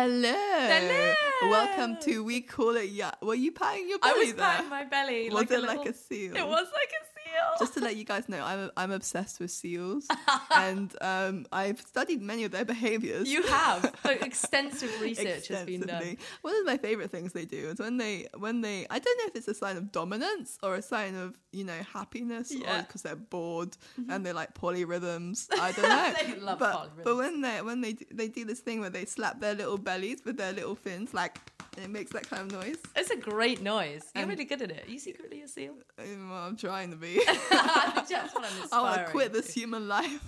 Hello. Hello. Welcome to We Call It Yeah. Were you patting your belly I was there? patting my belly. Was like it a like a seal? It was like a seal. Just to let you guys know, I'm I'm obsessed with seals, and um, I've studied many of their behaviors. you have extensive research has been done. One of my favorite things they do is when they when they I don't know if it's a sign of dominance or a sign of you know happiness Yeah. Mm-hmm. because they're bored and they like polyrhythms. I don't know. They love but, But when they when they do, they do this thing where they slap their little bellies with their little fins like and it makes that kind of noise. It's a great noise. You're really good at it. Are you secretly a seal? Um, I'm trying to be. Just what I'm I want to quit this human life.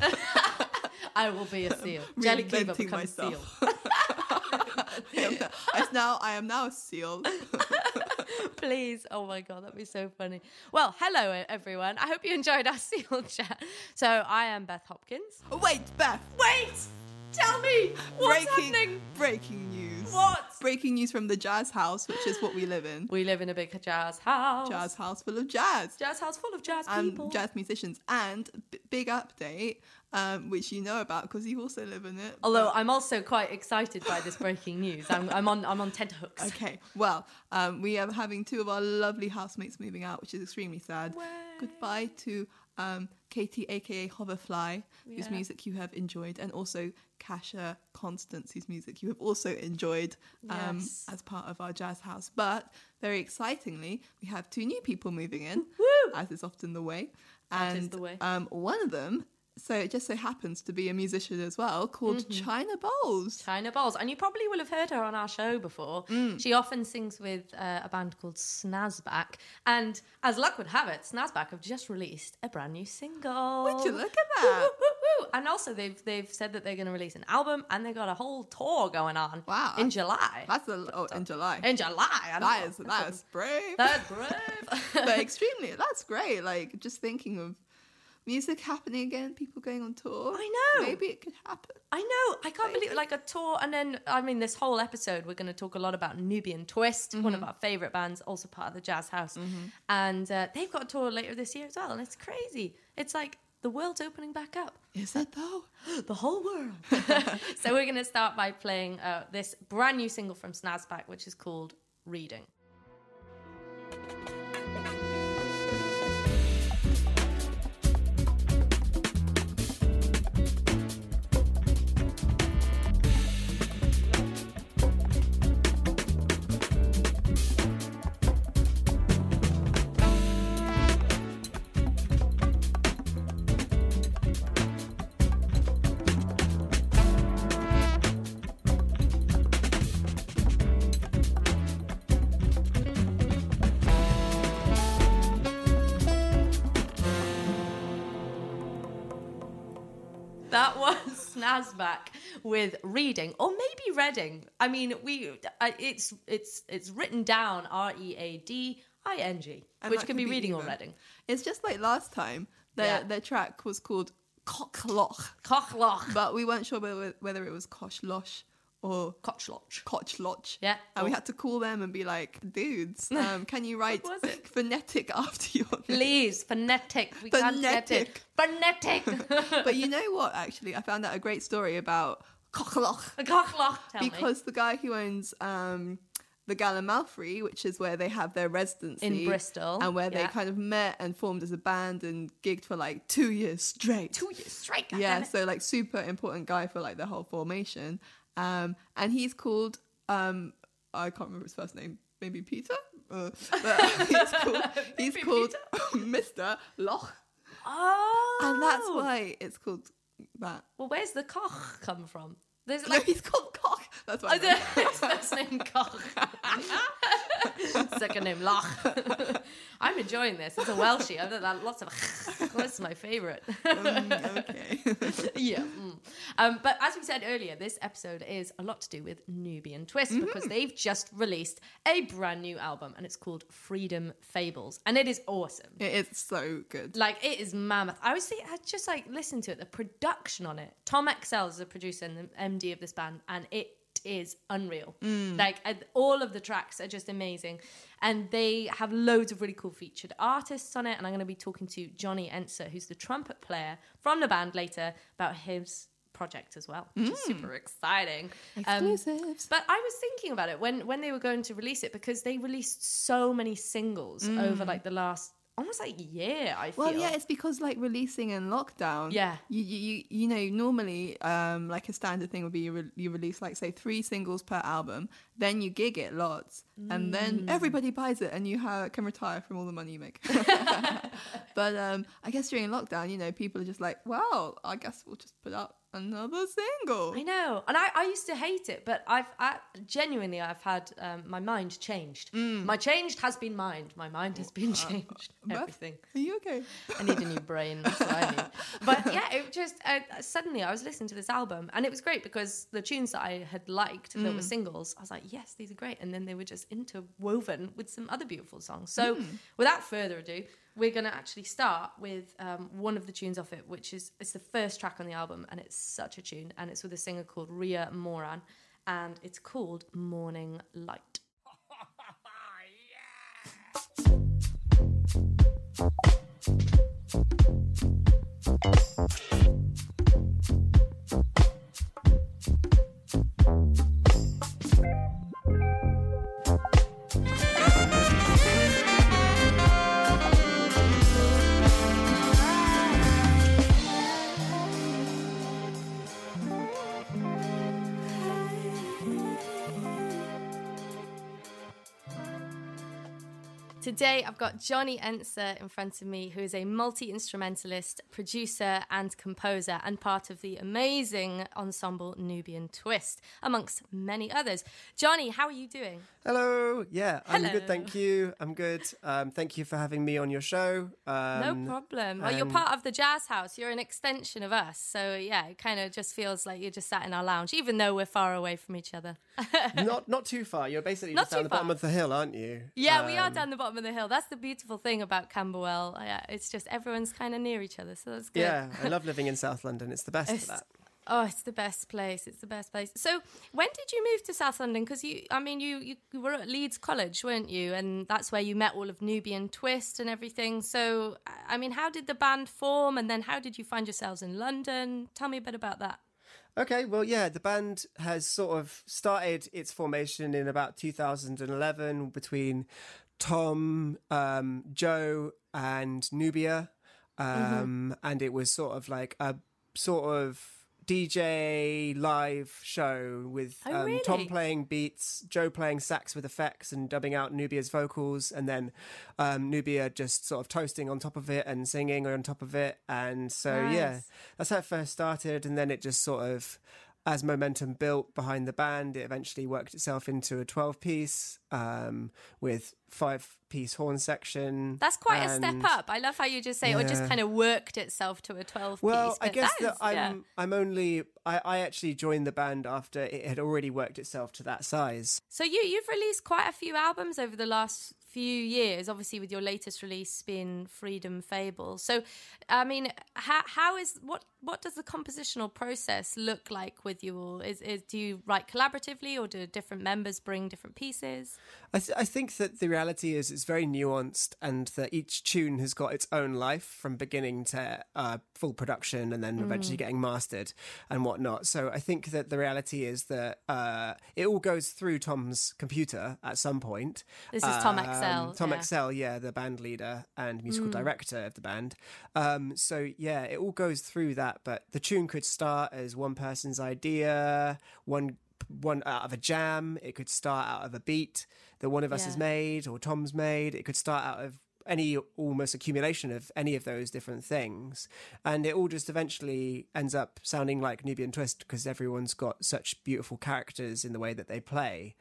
I will be a seal. Jelly Cleaver becomes seal. myself. I am now, I now I am now a seal. Please. Oh my god, that'd be so funny. Well, hello everyone. I hope you enjoyed our seal chat. So I am Beth Hopkins. Oh, wait, Beth. Wait! Tell me what's breaking happening. breaking news. What? Breaking news from the Jazz House, which is what we live in. We live in a big jazz house. Jazz house full of jazz. Jazz house full of jazz and people. jazz musicians. And b- big update, um, which you know about because you also live in it. Although but- I'm also quite excited by this breaking news. I'm, I'm on I'm on tenterhooks. Okay, well, um, we are having two of our lovely housemates moving out, which is extremely sad. Way. Goodbye to um, Katie, aka Hoverfly, whose music you have enjoyed, and also Kasha Constance, whose music you have also enjoyed um, Yes. as part of our jazz house. But very excitingly, we have two new people moving in, as is often the way. And the way. Um, one of them, so it just so happens to be a musician as well, called Mm-hmm. China Bowles. China Bowles, and you probably will have heard her on our show before. Mm. She often sings with uh, a band called Snazback, and as luck would have it, Snazback have just released a brand new single. Would you look at that? woo, woo, woo. And also, they've they've said that they're going to release an album, and they've got a whole tour going on. Wow, in July. That's a, oh, in July. in July. That is that is brave. That's brave. but extremely that's great. Like just thinking of music happening again, people going on tour. I know. Maybe it could happen. I know. I can't believe like a tour, and then I mean, this whole episode we're going to talk a lot about Nubian Twist, one Mm-hmm. of our favorite bands, also part of the Jazz House, and uh, they've got a tour later this year as well, and it's crazy. It's like the world's opening back up, Is it though? the whole world. so we're going to start by playing uh, this brand new single from Snazback, which is called "Reading." Snazback with reading, or maybe Reading. I mean, we uh, it's it's it's written down R E A D I N G, which that can be be reading or reading. It's just like last time. Their Yeah. their track was called Cockloch, Kochloch, but we weren't sure whether, whether it was Koshlosh or Kochloch. Kochloch. Yeah. And we had to call them and be like, dudes, um, can you write phonetic after your name? Please, phonetic. We can't get it. Phonetic. But you know what? Actually, I found out a great story about Cockloch. Kochloch. Tell me. because the guy who owns um, the Gallimaufry, which is where they have their residency In Bristol, and where they kind of met and formed as a band and gigged for like two years straight. two years straight. yeah, so like super important guy for like the whole formation. Um, and he's called um, I can't remember his first name. Maybe Peter. Uh, he's called, he's called Mr. Loch, Oh, and that's why it's called that. Well, where's the Koch come from? There's No, like he's called Cock. That's why. Oh, his first name Koch. Second name Lach. I'm enjoying this. It's a Welshie. I've done that lots of. That's my favourite. Um, okay. yeah. mm. Um, but as we said earlier, this episode is a lot to do with Nubian Twist because they've just released a brand new album and it's called Freedom Fables and it is awesome. it is so good. Like it is mammoth. I was I just like listened to it. The production on it. Tom Excell is the producer and the MD of this band, and it is unreal. Mm. Like and all of the tracks are just amazing, and they have loads of really cool featured artists on it. And I'm going to be talking to Johnny Enser, who's the trumpet player from the band, later about his project as well, which is mm. super exciting. Um, but I was thinking about it when when they were going to release it because they released so many singles mm. over like the last almost like year. I feel. Well, yeah, it's because like releasing in lockdown. Yeah. You you you, know normally um like a standard thing would be you, re- you release like say three singles per album, then you gig it lots, and Mm. then everybody buys it, and you ha- can retire from all the money you make. but um I guess during lockdown, you know, people are just like, well, I guess we'll just put out another single. I know, and I, I used to hate it, but I've I, genuinely I've had um, my mind changed. Mm. My changed has been mind. My mind has been uh, changed. Uh, Beth, Everything. Are you okay? I need a new brain. I. But yeah, it just uh, suddenly I was listening to this album, and it was great because the tunes that I had liked that were mm. singles, I was like, yes, these are great, and then they were just interwoven with some other beautiful songs. So mm. without further ado. We're going to actually start with um, one of the tunes off it, which is it's the first track on the album, and it's such a tune, and it's with a singer called Ria Moran, and it's called Morning Light. Today, I've got Johnny Enser in front of me, who is a multi instrumentalist, producer, and composer, and part of the amazing ensemble Nubian Twist, amongst many others. Johnny, how are you doing? Hello. Yeah, I'm good. Thank you. I'm good. Um, thank you for having me on your show. Um, no problem. Well, you're part of the Jazz House. You're an extension of us. So, yeah, it kind of just feels like you're just sat in our lounge, even though we're far away from each other. not not too far. You're basically Not just down the bottom of the hill, aren't you? Yeah, we are Um, down the bottom of the hill. That's the beautiful thing about Camberwell. Yeah, uh, it's just everyone's kind of near each other. So that's good. Yeah, I love living in South London. It's the best It's- for that. Oh, it's the best place. It's the best place. So, when did you move to South London? Because you, I mean, you, you you were at Leeds College, weren't you? And that's where you met all of Nubian Twist and everything. So, I- I mean, how did the band form? And then how did you find yourselves in London? Tell me a bit about that. Okay, well, yeah, the band has sort of started its formation in about 2011 between Tom, um, Joe, and Nubia. Um, And it was sort of like a sort of DJ live show with Oh, um, really? Tom playing beats, Joe playing sax with effects and dubbing out Nubia's vocals, and then um, Nubia just sort of toasting on top of it and singing on top of it. And so, yeah, that's how it first started, and then it just sort of, as momentum built behind the band, it eventually worked itself into a twelve-piece um, with five-piece horn section. That's quite a step up. I love how you just say, or just kind of worked itself to a 12 piece. Well. I guess that that is- I'm yeah. I'm only I, I actually joined the band after it had already worked itself to that size. So you you've released quite a few albums over the last few years, obviously with your latest release being Freedom Fable. So, I mean, how how is what what does the compositional process look like with you? all? Is, is do you write collaboratively, or do different members bring different pieces? I, th- I think that the reality is it's very nuanced and that each tune has got its own life from beginning to uh, full production and then Mm. eventually getting mastered and whatnot. So I think that the reality is that uh, it all goes through Tom's computer at some point. This is Tom Um, Excell, Tom yeah. Mm. Excell, yeah, the band leader and musical director of the band. Um, so yeah, it all goes through that. But the tune could start as one person's idea, one one out of a jam. It could start out of a beat that one of us Yeah. has made or Tom's made. It could start out of any almost accumulation of any of those different things and it all just eventually ends up sounding like nubian twist because everyone's got such beautiful characters in the way that they play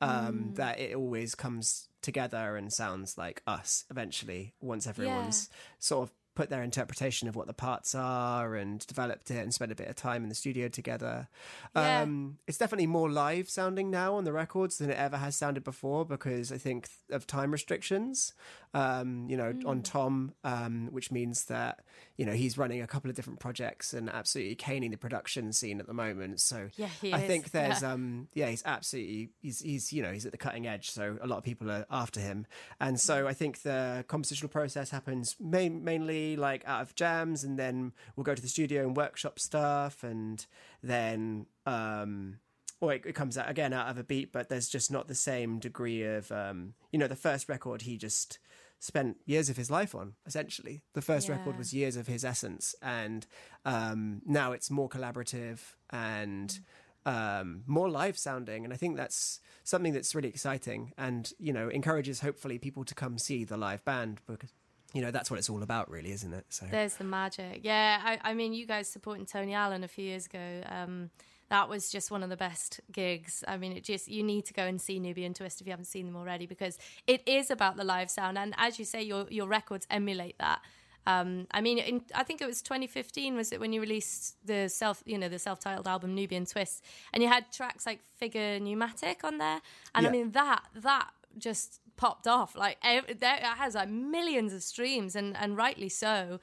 um, that it always comes together and sounds like us eventually once everyone's sort of put their interpretation of what the parts are and developed it and spent a bit of time in the studio together. Yeah. Um, it's definitely more live sounding now on the records than it ever has sounded before because I think of time restrictions. Um, you know, Mm. on Tom, um, which means that you know he's running a couple of different projects and absolutely caning the production scene at the moment. So Yeah, I is. think there's Yeah. um yeah he's absolutely he's he's you know he's at the cutting edge so a lot of people are after him and so I think the compositional process happens main, mainly like out of jams and then we'll go to the studio and workshop stuff and then um or it, it comes out again out of a beat but there's just not the same degree of um you know the first record he just spent years of his life on essentially the first record was years of his essence and um now it's more collaborative and um, more live sounding. And I think that's something that's really exciting and, you know, encourages hopefully people to come see the live band because, you know, that's what it's all about, really, isn't it? So, There's the magic. Yeah, I, I mean, you guys supporting Tony Allen a few years ago. Um, that was just one of the best gigs. I mean, it just you need to go and see Nubian Twist if you haven't seen them already because it is about the live sound, and as you say, your your records emulate that. Um, I mean, in, I think it was 2015 was it when you released the self, you know, the self-titled album Nubian Twist, and you had tracks like Figure Numatic on there, and Yeah. I mean that that just popped off like there, it has like millions of streams, and and rightly so.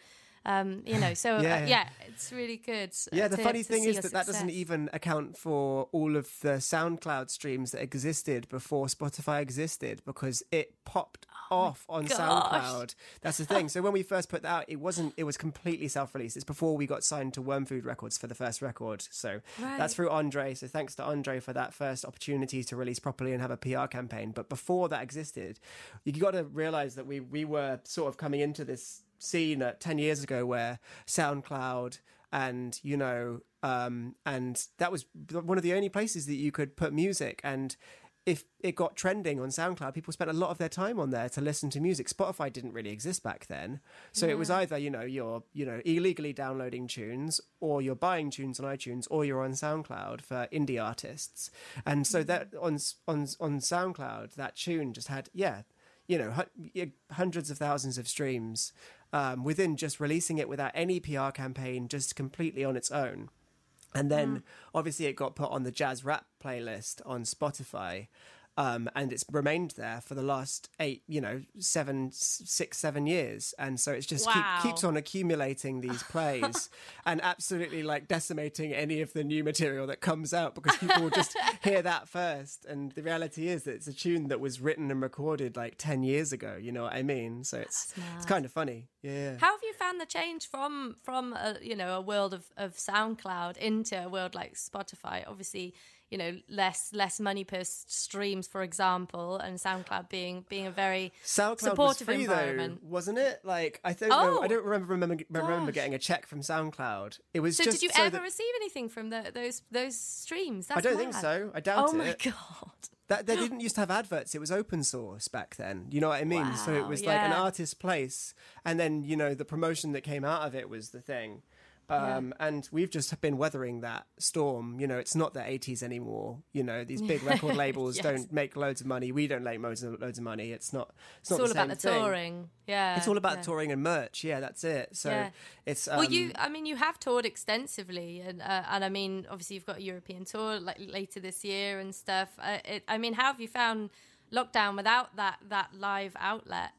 Um, you know, so Yeah, uh, yeah. it's really good. uh, yeah, the to- funny thing is that that doesn't even account for all of the SoundCloud streams that existed before Spotify existed because it popped off on gosh. SoundCloud. That's the thing. So when we first put that out, it wasn't. It was completely self-released. It's before we got signed to Worm Food Records for the first record. So Right. that's through Andre. So thanks to Andre for that first opportunity to release properly and have a PR campaign. But before that existed, you got to realize that we we were sort of coming into this scene at 10 years ago where SoundCloud and you know um and that was one of the only places that you could put music and if it got trending on SoundCloud, people spent a lot of their time on there to listen to music. Spotify didn't really exist back then, so it was either you know you're you know illegally downloading tunes, or you're buying tunes on iTunes, or you're on SoundCloud for indie artists. And so that on on on SoundCloud, that tune just had yeah, you know hu- hundreds of thousands of streams um, within just releasing it without any PR campaign, just completely on its own. And then obviously it got put on the jazz rap playlist on Spotify. Um, and it's remained there for the last eight, you know, seven, six, seven years, and so it's just Wow. keep, keeps on accumulating these plays and absolutely like decimating any of the new material that comes out because people will just hear that first. And the reality is that it's a tune that was written and recorded like ten years ago. You know what I mean? So it's it's kind of funny, yeah. How have you found the change from from a, you know a world of, of SoundCloud into a world like Spotify? Obviously, you know less less money per streams, for example, and SoundCloud being being a very SoundCloud was supportive free environment. though, wasn't it? Like I don't know. I Oh, don't remember remember, remember getting a check from SoundCloud. It was So just did you so ever that- receive anything from the, those those streams? That's I don't think so. I doubt it. Oh my it. god! That they didn't used to have adverts. It was open source back then. You know what I mean? so it Wow, was like an artist's place, and then you know the promotion that came out of it was the thing. Um, And we've just been weathering that storm. You know, it's not the 80s anymore. You know, these big record labels Yes. don't make loads of money. We don't make loads of, loads of money. It's not. It's, It's not all about the thing. touring. Yeah, It's all about yeah. touring and merch. Yeah, that's it. So Yeah. it's um, well, you, I mean, you have toured extensively, and uh, and I mean, obviously, you've got a European tour like later this year and stuff. Uh, it, I mean, how have you found lockdown without that that live outlet?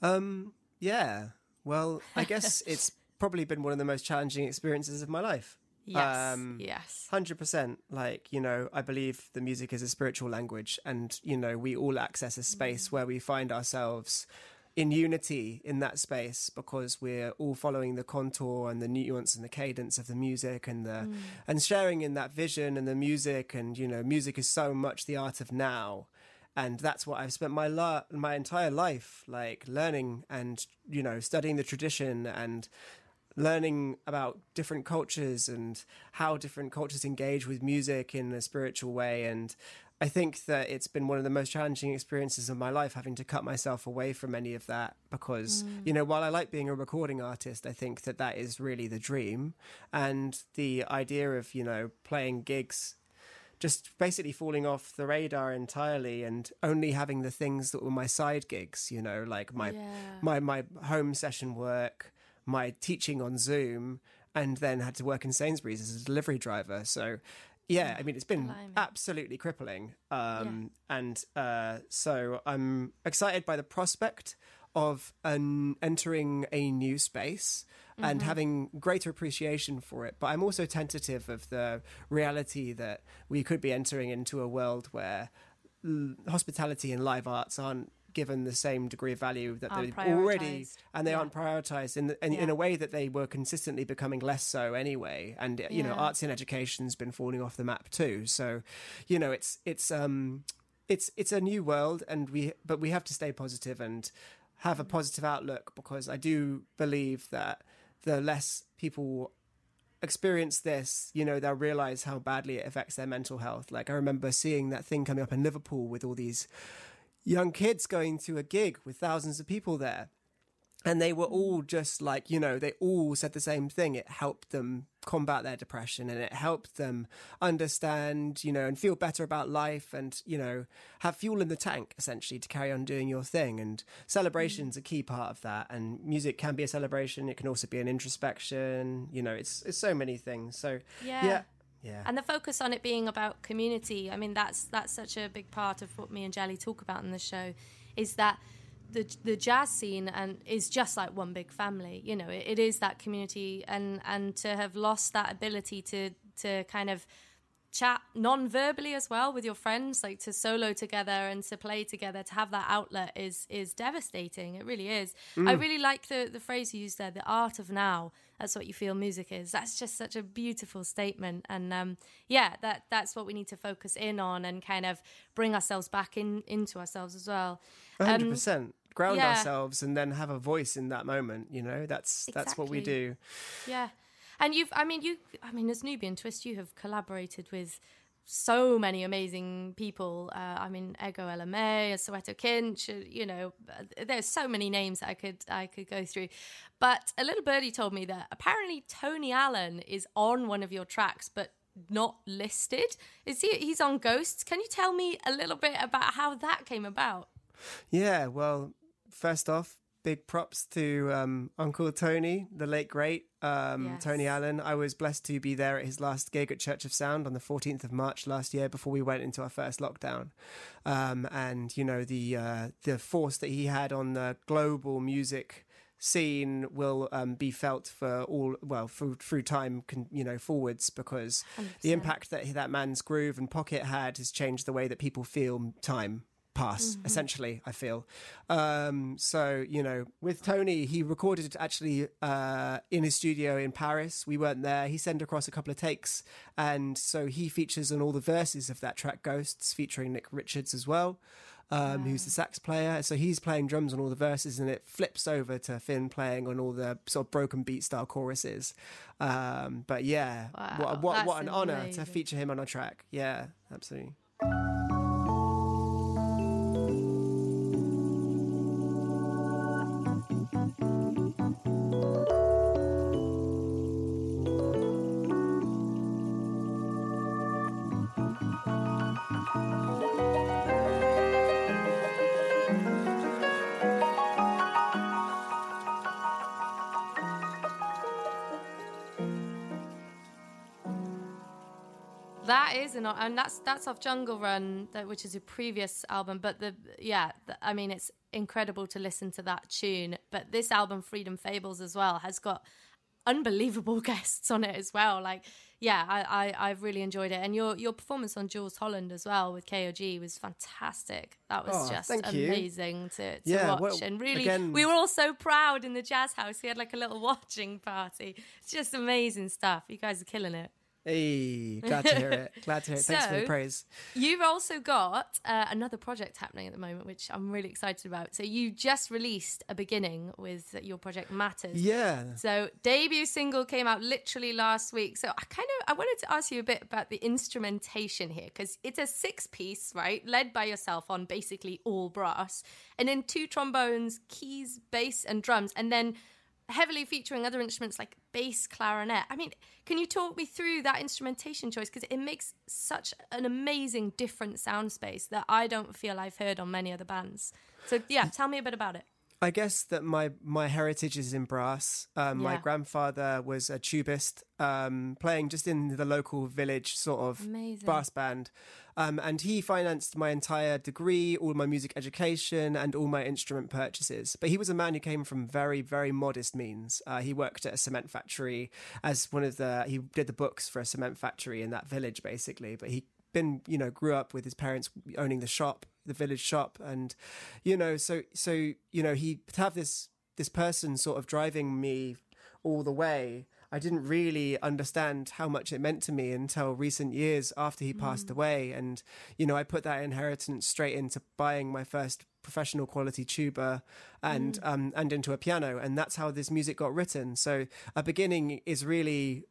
Um, yeah. Well, I guess it's probably been one of the most challenging experiences of my life. Yes, Um, yes, Hundred percent. Like you know, I believe the music is a spiritual language, and you know, we all access a space where we find ourselves in unity in that space because we're all following the contour and the nuance and the cadence of the music and the and sharing in that vision and the music and you know, music is so much the art of now. And that's what I've spent my la- my entire life like learning and you know studying the tradition and learning about different cultures and how different cultures engage with music in a spiritual way. And I think that it's been one of the most challenging experiences of my life having to cut myself away from any of that because, Mm. you know, while I like being a recording artist, I think that that is really the dream. And the idea of, you know, playing gigs just basically falling off the radar entirely and only having the things that were my side gigs, you know, like my Yeah. my my home session work, my teaching on Zoom, and then had to work in Sainsbury's as a delivery driver. So yeah, I mean it's been Blimey. absolutely crippling. Um and uh so I'm excited by the prospect of an entering a new space and having greater appreciation for it. But I'm also tentative of the reality that we could be entering into a world where l- hospitality and live arts aren't given the same degree of value that they've already and they Yeah. aren't prioritized in, the, in, in a way that they were consistently becoming less so anyway. And you know arts in education's been falling off the map too. So you know it's it's um it's it's a new world and we but we have to stay positive and have a positive outlook because I do believe that the less people experience this, you know, they'll realize how badly it affects their mental health. Like I remember seeing that thing coming up in Liverpool with all these young kids going to a gig with thousands of people there. And they were all just like, you know, they all said the same thing. It helped them combat their depression and it helped them understand, you know, and feel better about life and, you know, have fuel in the tank essentially to carry on doing your thing. And celebration's a key part of that. And music can be a celebration. It can also be an introspection. You know, it's, it's so many things. So, Yeah. yeah. Yeah. and the focus on it being about community i mean that's that's such a big part of what me and jelly talk about in the show is that the the jazz scene and is just like one big family you know it, it is that community and and to have lost that ability to to kind of chat non-verbally as well with your friends like to solo together and to play together to have that outlet is is devastating. It really is. I mm. really like the the phrase you used there the art of now that's what you feel music is that's just such a beautiful statement and um yeah that that's what we need to focus in on and kind of bring ourselves back in into ourselves as well hundred Um, percent. Ground yeah. ourselves and then have a voice in that moment. You know, that's that's what we do. Yeah. And you've, I mean, you, I mean, as Nubian Twist, you have collaborated with so many amazing people. Uh, I mean, Ego Ella May, Soweto Kinch, uh, you know, uh, there's so many names I could, I could go through. But a little birdie told me that apparently Tony Allen is on one of your tracks, but not listed. Is he, he's on Ghosts. Can you tell me a little bit about how that came about? Yeah, well, first off, big props to um, Uncle Tony, the late great um, Yes. Tony Allen. I was blessed to be there at his last gig at Church of Sound on the 14th of March last year before we went into our first lockdown. Um, and, you know, the, uh, the force that he had on the global music scene will um, be felt for all well through through time con, you know forwards because the 100%. impact that that man's groove and pocket had has changed the way that people feel time pass essentially i feel um so you know with tony he recorded it actually uh in his studio in paris we weren't there he sent across a couple of takes and so he features on all the verses of that track ghosts featuring nick richards as well um, who's the sax player. So he's playing drums on all the verses, and it flips over to Finn playing on all the sort of broken beat style choruses. Um, but yeah, Wow, what what, what an honor to feature him on a track. Yeah, absolutely. That is an and that's that's off Jungle Run, that, which is a previous album. But the yeah, I mean, it's incredible to listen to that tune. But this album, Freedom Fables, as well, has got unbelievable guests on it as well. Like, yeah, I, I I've really enjoyed it. And your your performance on Jools Holland as well with KOG was fantastic. That was Oh, just amazing to, to Yeah, watch. well, and really, again- we were all so proud in the jazz house. We had like a little watching party. It's just amazing stuff. You guys are killing it. Hey, glad to hear it. Glad to hear it. Thanks for the praise. You've also got uh, another project happening at the moment, which I'm really excited about. So you just released a beginning with your project Matters. Yeah. So debut single came out literally last week. So I kind of I wanted to ask you a bit about the instrumentation here because it's a six piece, right, led by yourself on basically all brass, and then two trombones, keys, bass, and drums, and then heavily featuring other instruments like bass, clarinet. I mean, can you talk me through that instrumentation choice because it makes such an amazing different sound space that I don't feel I've heard on many other bands. So yeah, tell me a bit about it. I guess that my my heritage is in brass. Um, My grandfather was a tubist, um, playing just in the local village sort of Amazing. brass band, um, and he financed my entire degree, all my music education, and all my instrument purchases. But he was a man who came from very very modest means. Uh, he worked at a cement factory as one of the he did the books for a cement factory in that village basically. But he been you know grew up with his parents owning the shop the village shop and you know so so you know he to have this this person sort of driving me all the way i didn't really understand how much it meant to me until recent years after he passed away. And you know i put that inheritance straight into buying my first professional quality tuba and um and into a piano. And that's how this music got written. So a beginning is really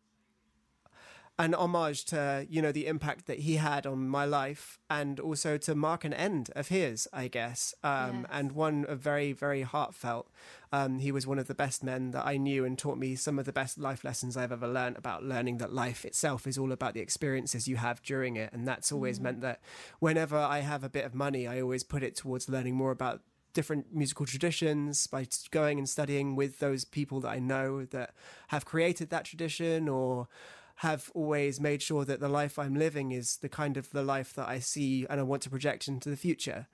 an homage to you know the impact that he had on my life and also to mark an end of his i guess. Um, Yes. and one of very very heartfelt um, he was one of the best men that i knew and taught me some of the best life lessons i've ever learned about learning that life itself is all about the experiences you have during it. And that's always meant that whenever i have a bit of money i always put it towards learning more about different musical traditions by going and studying with those people that I know that have created that tradition or have always made sure that the life I'm living is the kind of the life that I see and I want to project into the future.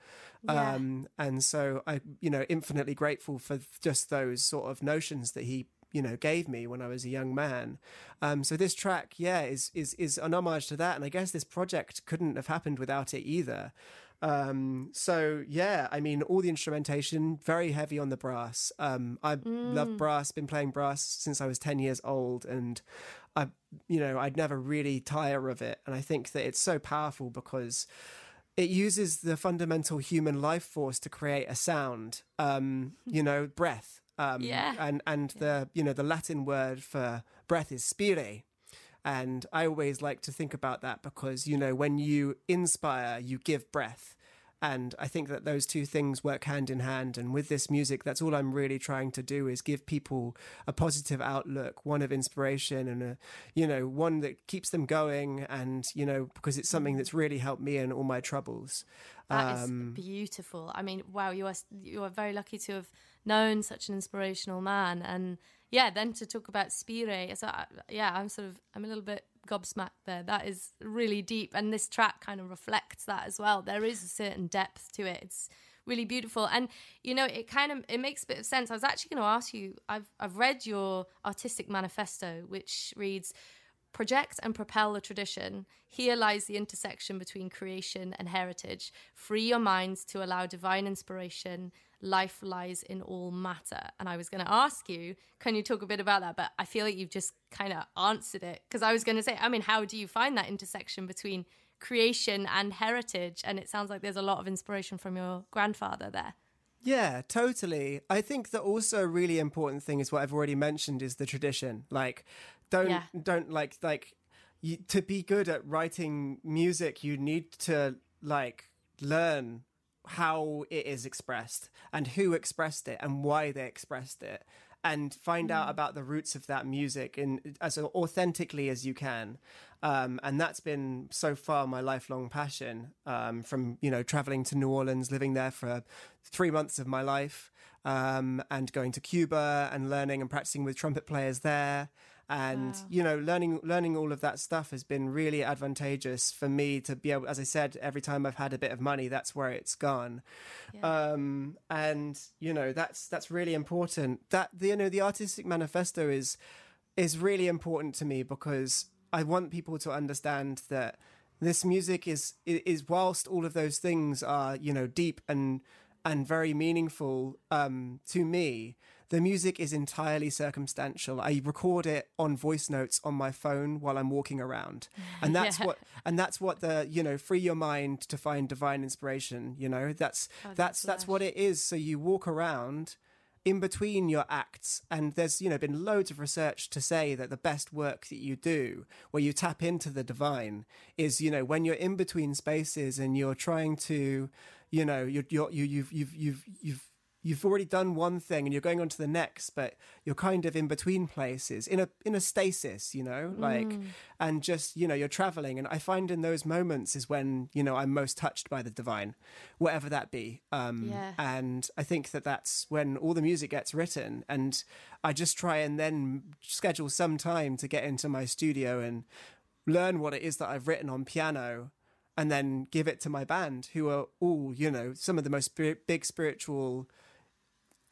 Yeah. Um, and so I, you know, infinitely grateful for just those sort of notions that he you know gave me when I was a young man. Um, so this track, yeah, is is is an homage to that, and I guess this project couldn't have happened without it either. Um, so yeah, I mean, all the instrumentation very heavy on the brass. Um, I love brass. Been playing brass since I was ten years old, and I, you know, I'd never really tire of it. And I think that it's so powerful because it uses the fundamental human life force to create a sound. Um, you know, breath. Um, Yeah. And and the you know the Latin word for breath is spire. And I always like to think about that because, you know, when you inspire, you give breath. And I think that those two things work hand in hand. And with this music, that's all I'm really trying to do is give people a positive outlook, one of inspiration and a, you know, one that keeps them going. And, you know, because it's something that's really helped me in all my troubles. That is Um, beautiful. I mean, wow, you are you are very lucky to have known such an inspirational man, and yeah, then to talk about Spire. So I, yeah, I'm sort of I'm a little bit gobsmacked there. That is really deep, and this track kind of reflects that as well. There is a certain depth to it. It's really beautiful, and you know, it kind of it makes a bit of sense. I was actually going to ask you. I've I've read your artistic manifesto, which reads project and propel the tradition. Here lies the intersection between creation and heritage. Free your minds to allow divine inspiration. Life lies in all matter. And I was going to ask you, can you talk a bit about that? But I feel like you've just kind of answered it because I was going to say, I mean, how do you find that intersection between creation and heritage? And it sounds like there's a lot of inspiration from your grandfather there. Yeah, totally. I think that also a really important thing is what I've already mentioned is the tradition. Like, don't Yeah. don't like like you, to be good at writing music. You need to like learn how it is expressed and who expressed it and why they expressed it and find out about the roots of that music in as authentically as you can. Um, and that's been so far my lifelong passion um, from you know traveling to new orleans living there for three months of my life um, and going to cuba and learning and practicing with trumpet players there and you know learning learning all of that stuff has been really advantageous for me to be able as i said every time i've had a bit of money that's where it's gone. Um and you know that's that's really important. That the you know the artistic manifesto is is really important to me because i want people to understand that this music is is whilst all of those things are you know deep and and very meaningful um to me the music is entirely circumstantial. I record it on voice notes on my phone while I'm walking around. And that's Yeah. what and that's what the, you know, free your mind to find divine inspiration, you know. That's Oh, that's that's that's what it is. So you walk around in between your acts and there's you know been loads of research to say that the best work that you do where you tap into the divine is you know when you're in between spaces and you're trying to you know you're, you're you you've you've you've you've you've already done one thing and you're going on to the next but you're kind of in between places in a in a stasis you know like and just you know you're traveling. And i find in those moments is when you know i'm most touched by the divine whatever that be. Um Yeah. and i think that that's when all the music gets written and i just try and then schedule some time to get into my studio and learn what it is that i've written on piano and then give it to my band who are all you know some of the most big spiritual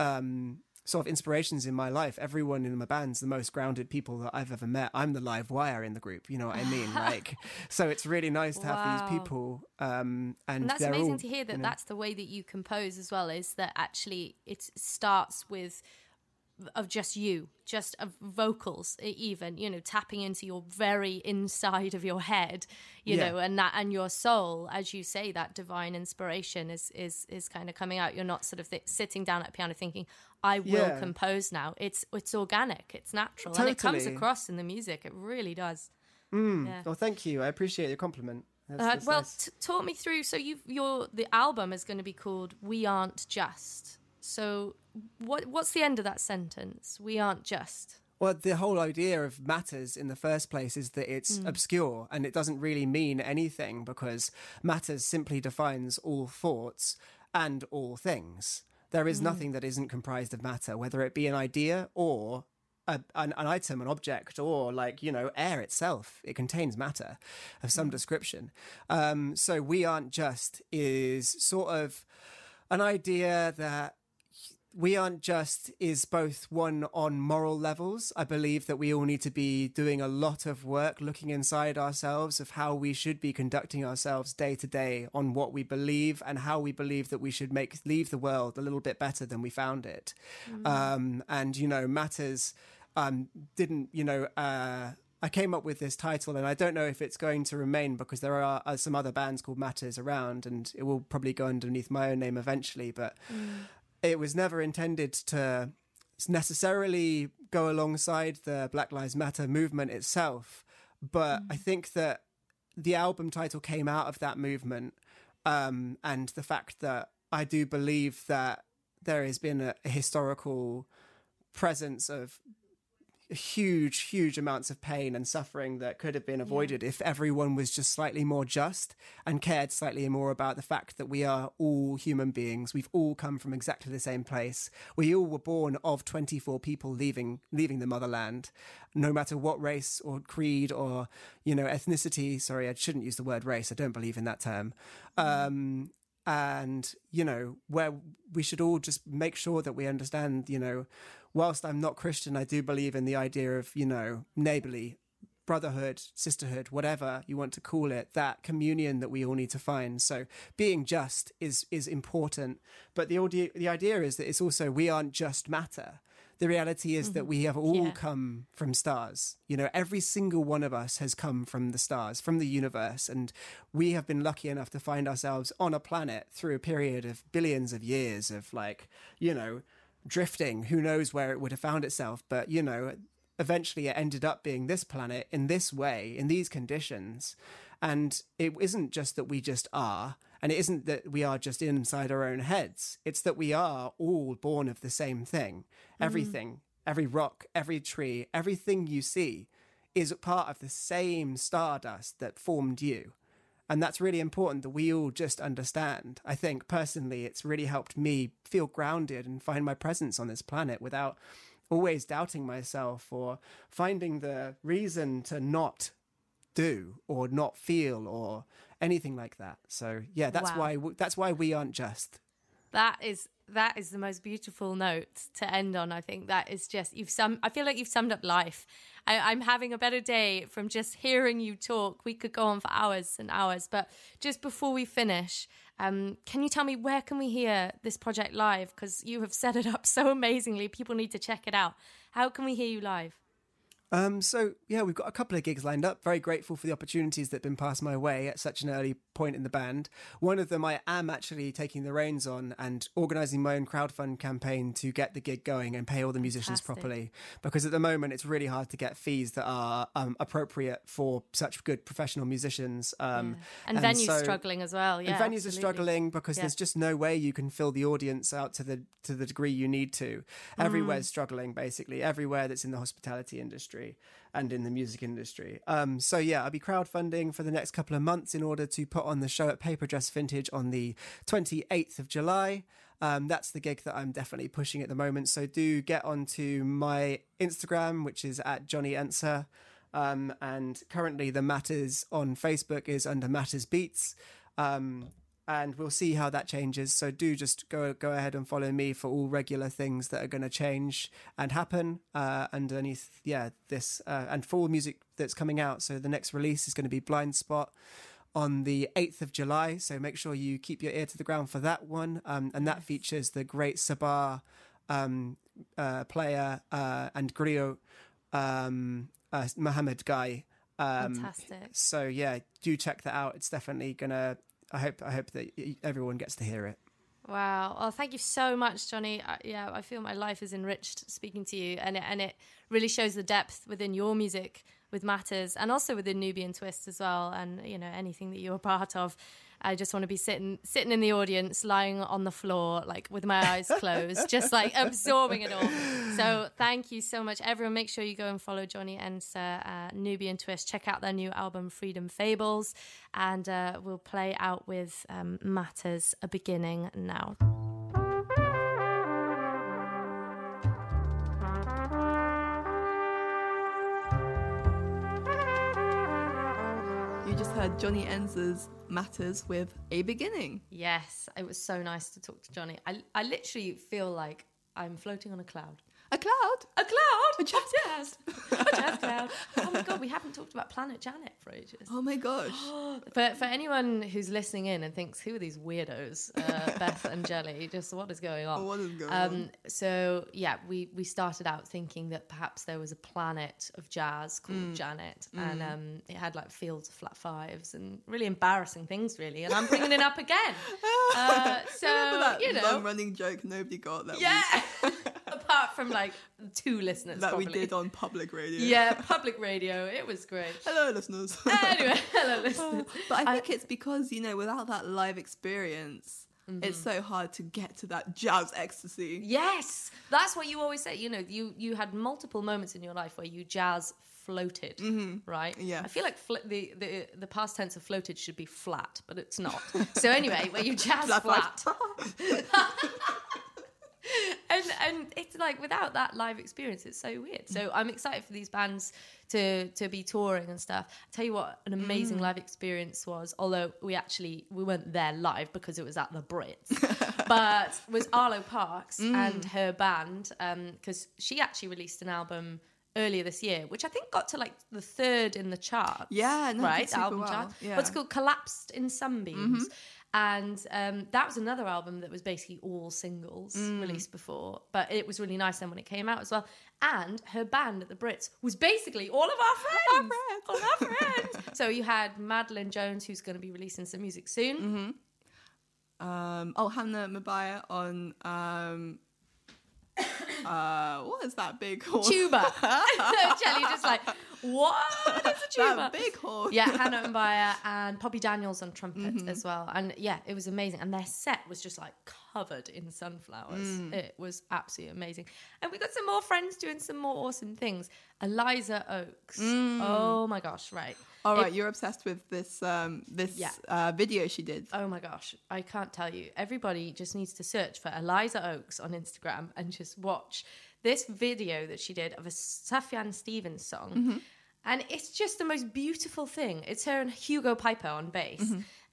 um sort of inspirations in my life. Everyone in my band's the most grounded people that i've ever met. I'm the live wire in the group you know what i mean? Like so it's really nice to have Wow. these people um and, And that's amazing all, to hear that you know- that's the way that you compose as well, is that actually it starts with of just you, just of vocals, even you know, tapping into your very inside of your head, you Yeah. know, and that and your soul, as you say, that divine inspiration is is is kind of coming out. You're not sort of th- sitting down at a piano thinking, "I will Yeah. compose now." It's it's organic, it's natural, and it comes across in the music. It really does. Mm. Yeah. well thank you i appreciate your compliment That's- Uh, well, nice. t- talk me through. So you, your the album is going to be called "We Aren't Just." So what what's the end of that sentence? We aren't just. Well, the whole idea of matters in the first place is that it's mm. obscure and it doesn't really mean anything because matters simply defines all thoughts and all things. There is mm. nothing that isn't comprised of matter, whether it be an idea or a, an, an item, an object, or like, you know, air itself. It contains matter of some mm. description. Um, so, we aren't just is sort of an idea that we aren't just is both one on moral levels. I believe that we all need to be doing a lot of work looking inside ourselves of how we should be conducting ourselves day to day on what we believe and how we believe that we should make leave the world a little bit better than we found it. Um, and you know, matters um, didn't you know. Uh, I came up with this title, and I don't know if it's going to remain because there are, are some other bands called Matters around, and it will probably go underneath my own name eventually. But it was never intended to necessarily go alongside the Black Lives Matter movement itself. But I think that the album title came out of that movement um, and the fact that I do believe that there has been a, a historical presence of huge, huge amounts of pain and suffering that could have been avoided if everyone was just slightly more just and cared slightly more about the fact that we are all human beings. We've all come from exactly the same place. We all were born of 24 people leaving leaving the motherland, no matter what race or creed or you know ethnicity. Sorry, I shouldn't use the word race. I don't believe in that term. Um, and you know where we should all just make sure that we understand you know whilst i'm not christian i do believe in the idea of you know neighborly brotherhood sisterhood whatever you want to call it that communion that we all need to find so being just is is important but the idea the idea is that it's also we aren't just matter the reality is that we have all Yeah. come from stars. You know, every single one of us has come from the stars, from the universe. And we have been lucky enough to find ourselves on a planet through a period of billions of years of like, you know, drifting. Who knows where it would have found itself? But, you know, eventually it ended up being this planet in this way, in these conditions. And it isn't just that we just are, and it isn't that we are just inside our own heads. It's that we are all born of the same thing. Mm-hmm. Everything, every rock, every tree, everything you see is part of the same stardust that formed you. And that's really important that we all just understand. I think personally, it's really helped me feel grounded and find my presence on this planet without always doubting myself or finding the reason to not do or not feel or anything like that. So yeah, that's Wow. why that's why we aren't just. That is that is the most beautiful note to end on. I think that is just you've sum. I feel like you've summed up life. I, I'm having a better day from just hearing you talk. We could go on for hours and hours, but just before we finish, um, can you tell me where can we hear this project live? Because you have set it up so amazingly. People need to check it out. How can we hear you live? Um, so yeah, we've got a couple of gigs lined up. Very grateful for the opportunities that have been passed my way at such an early point in the band. One of them I am actually taking the reins on and organising my own crowdfund campaign to get the gig going and pay all the musicians Fantastic. properly. Because at the moment it's really hard to get fees that are um, appropriate for such good professional musicians. Um, And, venues so- struggling as well. Yeah, and venues are struggling because Yeah. there's just no way you can fill the audience out to the to the degree you need to. Mm. Everywhere's struggling, basically. Everywhere that's in the hospitality industry and in the music industry. Um, so yeah, I'll be crowdfunding for the next couple of months in order to put on the show at Paper Dress Vintage on the 28th of July. Um, that's the gig that I'm definitely pushing at the moment. So do get onto my Instagram, which is at Johnny Enser. Um, and currently the Matters on Facebook is under Matters Beats. Um, and we'll see how that changes. So do just go go ahead and follow me for all regular things that are going to change and happen uh, underneath. Yeah, this uh, and for all music that's coming out. So the next release is going to be Blind Spot on the 8th of July. So make sure you keep your ear to the ground for that one. Um, and that features the great sabar um, uh, player uh, and griot um, uh, Mohammed Guy. Um, Fantastic. so yeah, do check that out. It's definitely gonna. I hope. I hope that everyone gets to hear it. Wow. Well, thank you so much, Johnny. I, yeah, I feel my life is enriched speaking to you, and it, and it really shows the depth within your music with Matters, and also within Nubian Twist as well, and you know anything that you're part of. I just want to be sitting sitting in the audience, lying on the floor, like with my eyes closed, just like absorbing it all. So thank you so much, everyone. Make sure you go and follow Johnny Enser, uh, Nubian Twist. Check out their new album, Freedom Fables, and uh, we'll play out with um, Matters, a beginning now. Just heard Johnny Enser's Matters with A Beginning. Yes, it was so nice to talk to Johnny. I, I literally feel like I'm floating on a cloud. A cloud? A cloud? A jazz jazz. a jazz cloud. Oh my god, we haven't talked about Planet Janet for ages. Oh my gosh. For, for anyone who's listening in and thinks, who are these weirdos, uh, Beth and Jelly? Just what is going on? What is going um, on? So yeah, we we started out thinking that perhaps there was a planet of jazz called Mm. Janet, and um, it had like fields of flat fives and really embarrassing things, really. And I'm bringing it up again. Uh, so Remember that you know, long running joke nobody got that yeah. From like two listeners that we did on public radio. Yeah, public radio. It was great. Hello, listeners. anyway, hello listeners. but I think it's because, you know, without that live experience, it's Mm-hmm. so hard to get to that jazz ecstasy. Yes, that's what you always say. You know, you you had multiple moments in your life where you jazz floated, right? Mm-hmm. Yeah. I feel like fl- the, the the past tense of floated should be flat, but it's not. so anyway, where you jazz Flat, flat. And and it's like without that live experience, it's so weird. So I'm excited for these bands to to be touring and stuff. I tell you what, an amazing live experience was. Although we actually we weren't there live because it was at the Brits, but was Arlo Parks and her band um, because she actually released an album earlier this year, which I think got to like the third in the charts. Yeah, no, right, album well, chart. yeah. What's it called Collapsed in Sunbeams. And um, that was another album that was basically all singles Mm. released before, but it was really nice then when it came out as well. And her band at the Brits was basically all of our friends, all our friends. so you had Madeline Jones, who's going to be releasing some music soon. Mm-hmm. Um, oh, Hannah Mbaya on. Um, uh, what is that big horse? Tuba. So Jelly just like, what is a tuba? That big horse. Yeah, Hannah Mbaya and Poppy Daniels on trumpet as well. And yeah, it was amazing. And their set was just like covered in sunflowers. It was absolutely amazing. And we got some more friends doing some more awesome things. Eliza Oakes. Oh my gosh, right. All right, It- you're obsessed with this um, this Yeah. uh, video she did. Oh my gosh, I can't tell you. Everybody just needs to search for Eliza Oakes on Instagram and just watch this video that she did of a Sufjan Stevens song. And it's just the most beautiful thing. It's her and Hugo Piper on bass.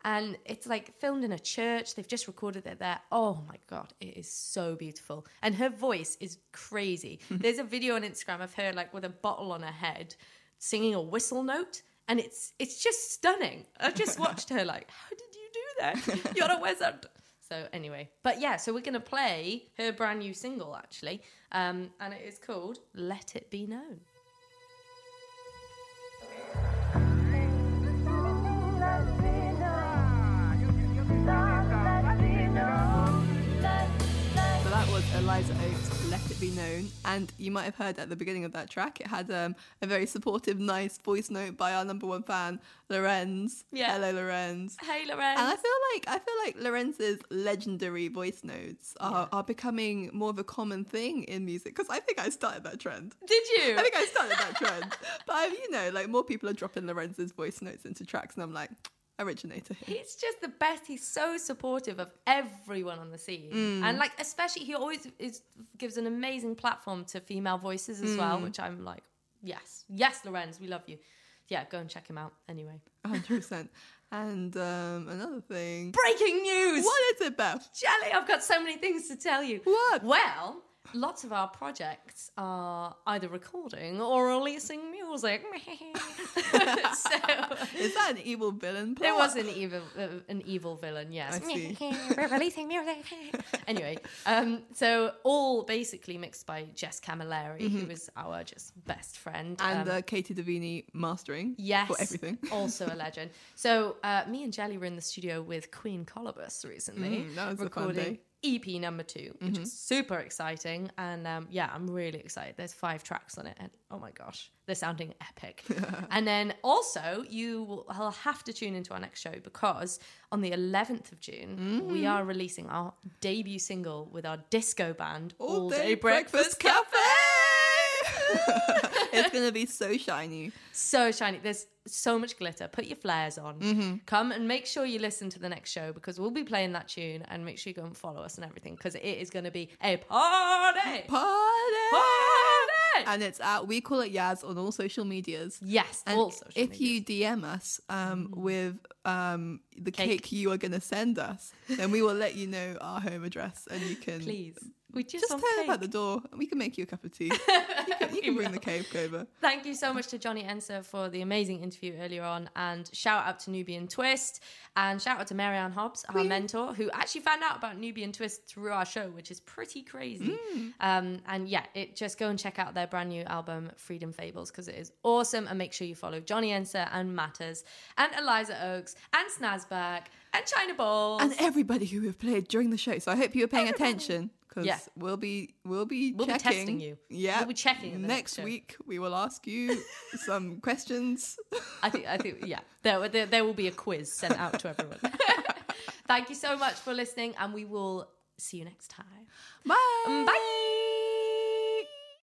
And it's like filmed in a church. They've just recorded it there. Oh my God, it is so beautiful. And her voice is crazy. There's a video on Instagram of her like with a bottle on her head singing a whistle note. And it's it's just stunning. I just watched her like, how did you do that? You're a wizard. So anyway, but yeah, so we're gonna play her brand new single actually, um, and it is called "Let It Be Known." Eliza Oakes, Let It Be Known. And you might have heard at the beginning of that track, it had um, a very supportive, nice voice note by our number one fan, Lorenz. Yeah. Hello, Lorenz. Hey, Lorenz. And I feel like I feel like Lorenz's legendary voice notes are, are becoming more of a common thing in music because I think I started that trend. Did you? I think I started that trend, but I, you know, like more people are dropping Lorenz's voice notes into tracks, and I'm like, originator. He's just the best. He's so supportive of everyone on the scene, Mm. and like especially he always is gives an amazing platform to female voices as Mm. well, which I'm like, yes, yes, Lorenz, we love you. Yeah, go and check him out. Anyway, 100%. And um, another thing. breaking news. What is it, Beth? Jelly, I've got so many things to tell you. What? Well, lots of our projects are either recording or releasing music. so Is that an evil villain plot? It was an evil, uh, an evil villain. Yes, we're releasing music. anyway, um, so all basically mixed by Jess Camilleri, who is our just best friend. Mm-hmm. And um, uh, Katie Davini mastering. Yes, For everything. also a legend. So uh, me and Jelly were in the studio with Queen Colobus recently, Mm, that was a fun recording. Mm-hmm. EP number 2 which is super exciting. And um, yeah, I'm really excited. There's five tracks on it, and oh my gosh, they're sounding epic. and then also, you will have to tune into our next show because on the 11th of June, we Mm. are releasing our debut single with our disco band, All day breakfast cafe. it's gonna be so shiny. so shiny. There's so much glitter. Put your flares on. Mm-hmm. Come and make sure you listen to the next show because we'll be playing that tune and make sure you go and follow us and everything because it is going to be a party. Party! Party! And it's at we call it Yaz on all social medias. Yes, And all social if medias. you DM us um, with um, the Cake. cake. you are going to send us, then we will let you know our home address and you can please, we just, just up at the door and we can make you a cup of tea. you can, you can bring the cake over. Thank you so much to Johnny Enser for the amazing interview earlier on, and shout out to Nubian Twist, and shout out to Mary Anne Hobbs, our mentor, who actually found out about Nubian Twist through our show, which is pretty crazy. Um, and yeah, it just go and check out their brand new album, Freedom Fables, because it is awesome. And make sure you follow Johnny Enser and Matters, and Eliza Oakes, and Snazback, and China Balls. And everybody who have played during the show. So I hope you were paying Everybody. attention because Yeah. we'll be we'll be We'll be testing you. Yeah, We'll be checking next week. We will ask you some questions. I think, I think, yeah, there, there, there will be a quiz sent out to everyone. Thank you so much for listening, and we will see you next time. Bye. Bye.